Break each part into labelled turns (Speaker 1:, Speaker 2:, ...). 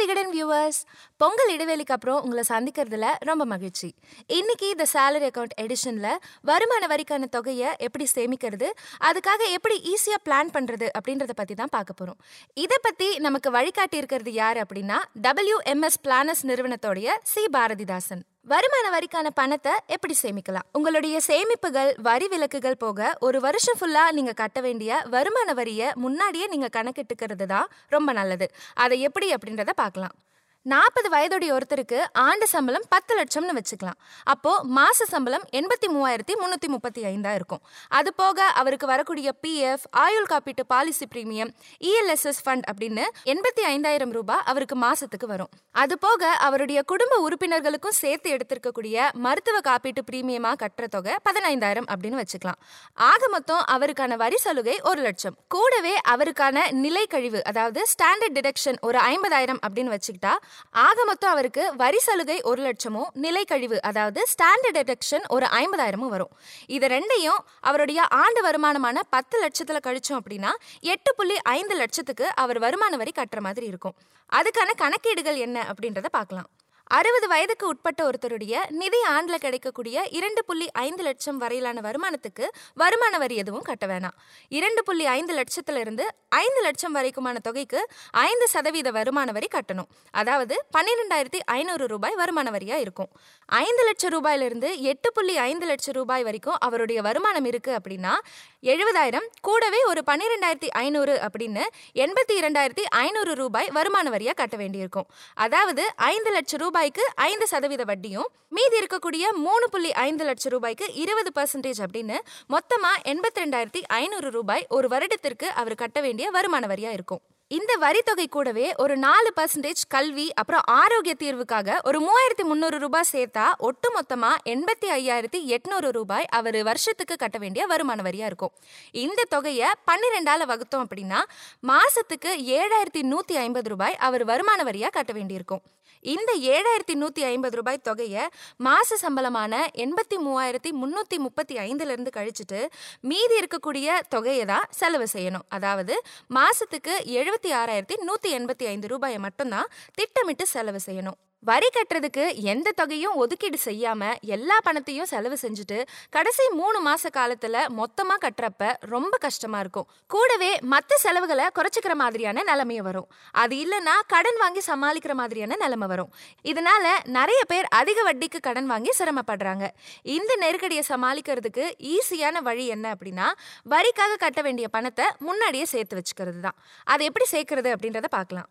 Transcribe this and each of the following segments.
Speaker 1: Viewers Pongal இடைவேளைக்கு அப்புறம் உங்களை சந்திக்கிறதுல ரொம்ப மகிழ்ச்சி. இன்னைக்கு இந்த சேலரி அக்கவுண்ட் எடிஷன்ல வருமான வரிக்கான தொகையை எப்படி சேமிக்கிறது அதுக்காக எப்படி ஈஸியா பிளான் பண்றது அப்படின்றத பத்தி தான் பார்க்க போகிறோம் இதை பத்தி நமக்கு வழிகாட்டி இருக்கிறது யார் அப்படின்னா டபிள்யூஎம்எஸ் பிளானர்ஸ் நிறுவனத்தோடைய சி பாரதிதாசன். வருமான வரிக்கான பணத்தை எப்படி சேமிக்கலாம்? உங்களுடைய சேமிப்புகள் வரி விலக்குகள் போக ஒரு வருஷம் ஃபுல்லா நீங்க கட்ட வேண்டிய வருமான வரியை முன்னாடியே நீங்க கணக்கிட்டுக்கிறது தான் ரொம்ப நல்லது. அதை எப்படி அப்படின்றத பார்க்கலாம். நாற்பது வயதுடைய ஒருத்தருக்கு ஆண்டு சம்பளம் பத்து லட்சம்னு வச்சுக்கலாம். அப்போ மாச சம்பளம் எண்பத்தி மூவாயிரத்தி முந்நூற்றி முப்பத்தி ஐந்தா இருக்கும் அது போக அவருக்கு வரக்கூடிய பிஎஃப் ஆயுள் காப்பீட்டு பாலிசி பிரீமியம் இஎல்எஸ்எஸ் ஃபண்ட் அப்படின்னு எண்பத்தி ஐந்தாயிரம் ரூபாய் அவருக்கு மாசத்துக்கு வரும். அது போக அவருடைய குடும்ப உறுப்பினர்களுக்கும் சேர்த்து எடுத்திருக்கக்கூடிய மருத்துவ காப்பீட்டு பிரீமியமா கட்டுற தொகை பதினைந்தாயிரம் அப்படின்னு வச்சுக்கலாம். ஆக மொத்தம் அவருக்கான வரி சலுகை ஒரு லட்சம். கூடவே அவருக்கான நிலை கழிவு அதாவது ஸ்டாண்டர்ட் டிடக்ஷன் ஒரு ஐம்பதாயிரம் அப்படின்னு வச்சுக்கிட்டா ஆக மொத்தம் அவருக்கு வரி சலுகை ஒரு லட்சமும் நிலை கழிவு அதாவது ஸ்டாண்டர்ட் டிடக்ஷன் ஒரு ஐம்பதாயிரமும் வரும். இது ரெண்டையும் அவருடைய ஆண்டு வருமானமான பத்து லட்சத்துல கழிச்சோம் அப்படின்னா எட்டு புள்ளி ஐந்து லட்சத்துக்கு அவர் வருமான வரி கட்டுற மாதிரி இருக்கும். அதுக்கான கணக்கீடுகள் என்ன அப்படின்றத பார்க்கலாம். அறுபது வயதுக்கு உட்பட்ட ஒருத்தருடைய நிதி ஆண்டில் கிடைக்கக்கூடிய இரண்டு புள்ளி ஐந்து லட்சம் வரையிலான வருமானத்துக்கு வருமான வரி எதுவும் கட்ட வேணாம். இரண்டு புள்ளி ஐந்து லட்சத்திலிருந்து ஐந்து லட்சம் வரைக்குமான தொகைக்கு ஐந்து சதவீத வருமான வரி கட்டணும். அதாவது பன்னிரெண்டாயிரத்தி ஐநூறு ரூபாய் வருமான வரியா இருக்கும். ஐந்து லட்சம் ரூபாயிலிருந்து எட்டு புள்ளி ஐந்து லட்சம் ரூபாய் வரைக்கும் அவருடைய வருமானம் இருக்கு அப்படின்னா எழுபதாயிரம் கூடவே ஒரு பன்னிரெண்டாயிரத்தி ஐநூறு அப்படின்னு எண்பத்தி இரண்டாயிரத்தி ஐநூறு ரூபாய் வருமான வரியாக கட்ட வேண்டியிருக்கும். அதாவது ஐந்து லட்சம் ரூபாய்க்கு ஐந்து சதவீத வட்டியும் மீதி இருக்கக்கூடிய மூணு புள்ளி ஐந்து லட்சம் ரூபாய்க்கு இருபது பர்சன்டேஜ் அப்படின்னு மொத்தமாக எண்பத்தி ரெண்டாயிரத்தி ஐநூறு ரூபாய் ஒரு வருடத்திற்கு அவர் கட்ட வேண்டிய வருமான வரியாக இருக்கும். இந்த வரித்தொகை கூடவே ஒரு நாலு பர்சன்டேஜ் கல்வி அப்புறம் ஆரோக்கிய தீர்வுக்காக ஒரு மூவாயிரத்தி முந்நூறு ரூபாய் சேர்த்தா ஒட்டு மொத்தமாக எண்பத்தி ஐயாயிரத்தி எட்நூறு ரூபாய் அவர் வருஷத்துக்கு கட்ட வேண்டிய வருமான வரியாக இருக்கும். இந்த தொகையை பன்னிரெண்டால் வகுத்தோம் அப்படின்னா மாதத்துக்கு ஏழாயிரத்தி நூற்றி ஐம்பது ரூபாய் அவர் வருமான வரியாக கட்ட வேண்டியிருக்கும். இந்த ஏழாயிரத்தி நூற்றி ஐம்பது ரூபாய் தொகையை மாத சம்பளமான எண்பத்தி மூவாயிரத்தி முந்நூற்றி முப்பத்தி ஐந்துலேருந்து கழிச்சிட்டு மீதி இருக்கக்கூடிய தொகையை தான் செலவு செய்யணும். அதாவது மாதத்துக்கு எழுபத்தி ஆறாயிரத்தி நூற்றி எண்பத்தி ஐந்து ரூபாயை மட்டும்தான் திட்டமிட்டு செலவு செய்யணும். வரி கட்டுறதுக்கு எந்த தொகையும் ஒதுக்கீடு செய்யாம எல்லா பணத்தையும் செலவு செஞ்சுட்டு கடைசி மூணு மாச காலத்துல மொத்தமா கட்டுறப்ப ரொம்ப கஷ்டமா இருக்கும். கூடவே மற்ற செலவுகளை குறைச்சிக்கிற மாதிரியான நிலைமைய வரும். அது இல்லைன்னா கடன் வாங்கி சமாளிக்கிற மாதிரியான நிலைமை வரும். இதனால நிறைய பேர் அதிக வட்டிக்கு கடன் வாங்கி சிரமப்படுறாங்க. இந்த நெருக்கடியை சமாளிக்கிறதுக்கு ஈஸியான வழி என்ன அப்படின்னா வரிக்காக கட்ட வேண்டிய பணத்தை முன்னாடியே சேர்த்து வச்சுக்கிறது தான் அதை எப்படி சேர்க்கறது அப்படின்றத பார்க்கலாம்.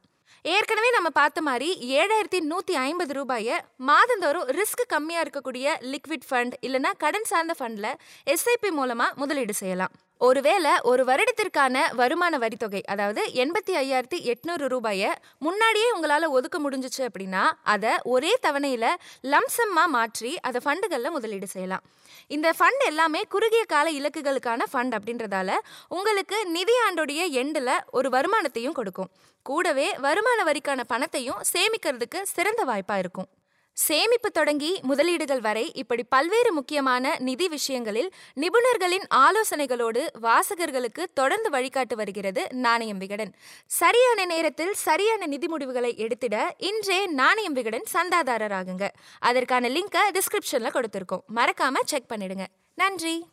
Speaker 1: ஏற்கனவே நம்ம பார்த்த மாதிரி ஏழாயிரத்தி நூற்றி ஐம்பது ரூபாயை மாதந்தோறும் ரிஸ்க் கம்மியாக இருக்கக்கூடிய லிக்விட் ஃபண்ட் இல்லைனா கடன் சார்ந்த ஃபண்டில் எஸ்ஐபி மூலமாக முதலீடு செய்யலாம். ஒருவேளை ஒரு வருடத்திற்கான வருமான வரித்தொகை அதாவது எண்பத்தி ஐயாயிரத்தி எட்நூறு ரூபாயை முன்னாடியே உங்களால் ஒதுக்க முடிஞ்சிச்சு அப்படின்னா அதை ஒரே தவணையில் லம்சம்மாக மாற்றி அதை ஃபண்டுகளில் முதலீடு செய்யலாம். இந்த ஃபண்ட் எல்லாமே குறுகிய கால இலக்குகளுக்கான ஃபண்ட் அப்படின்றதால உங்களுக்கு நிதி ஆண்டோடைய எண்டில் ஒரு வருமானத்தையும் கொடுக்கும். கூடவே வருமான வரிக்கான பணத்தையும் சேமிக்கிறதுக்கு சிறந்த வாய்ப்பாக இருக்கும். சேமிப்பு தொடங்கி முதலீடுகள் வரை இப்படி பல்வேறு முக்கியமான நிதி விஷயங்களில் நிபுணர்களின் ஆலோசனைகளோடு வாசகர்களுக்கு தொடர்ந்து வழிகாட்டு வருகிறது நாணயம் விகடன். சரியான நேரத்தில் சரியான நிதி முடிவுகளை எடுத்திட இன்றே நாணயம் விகடன் சந்தாதாரராகுங்க. அதற்கான லிங்கை டிஸ்கிரிப்ஷன்ல கொடுத்துருக்கோம். மறக்காம செக் பண்ணிடுங்க. நன்றி.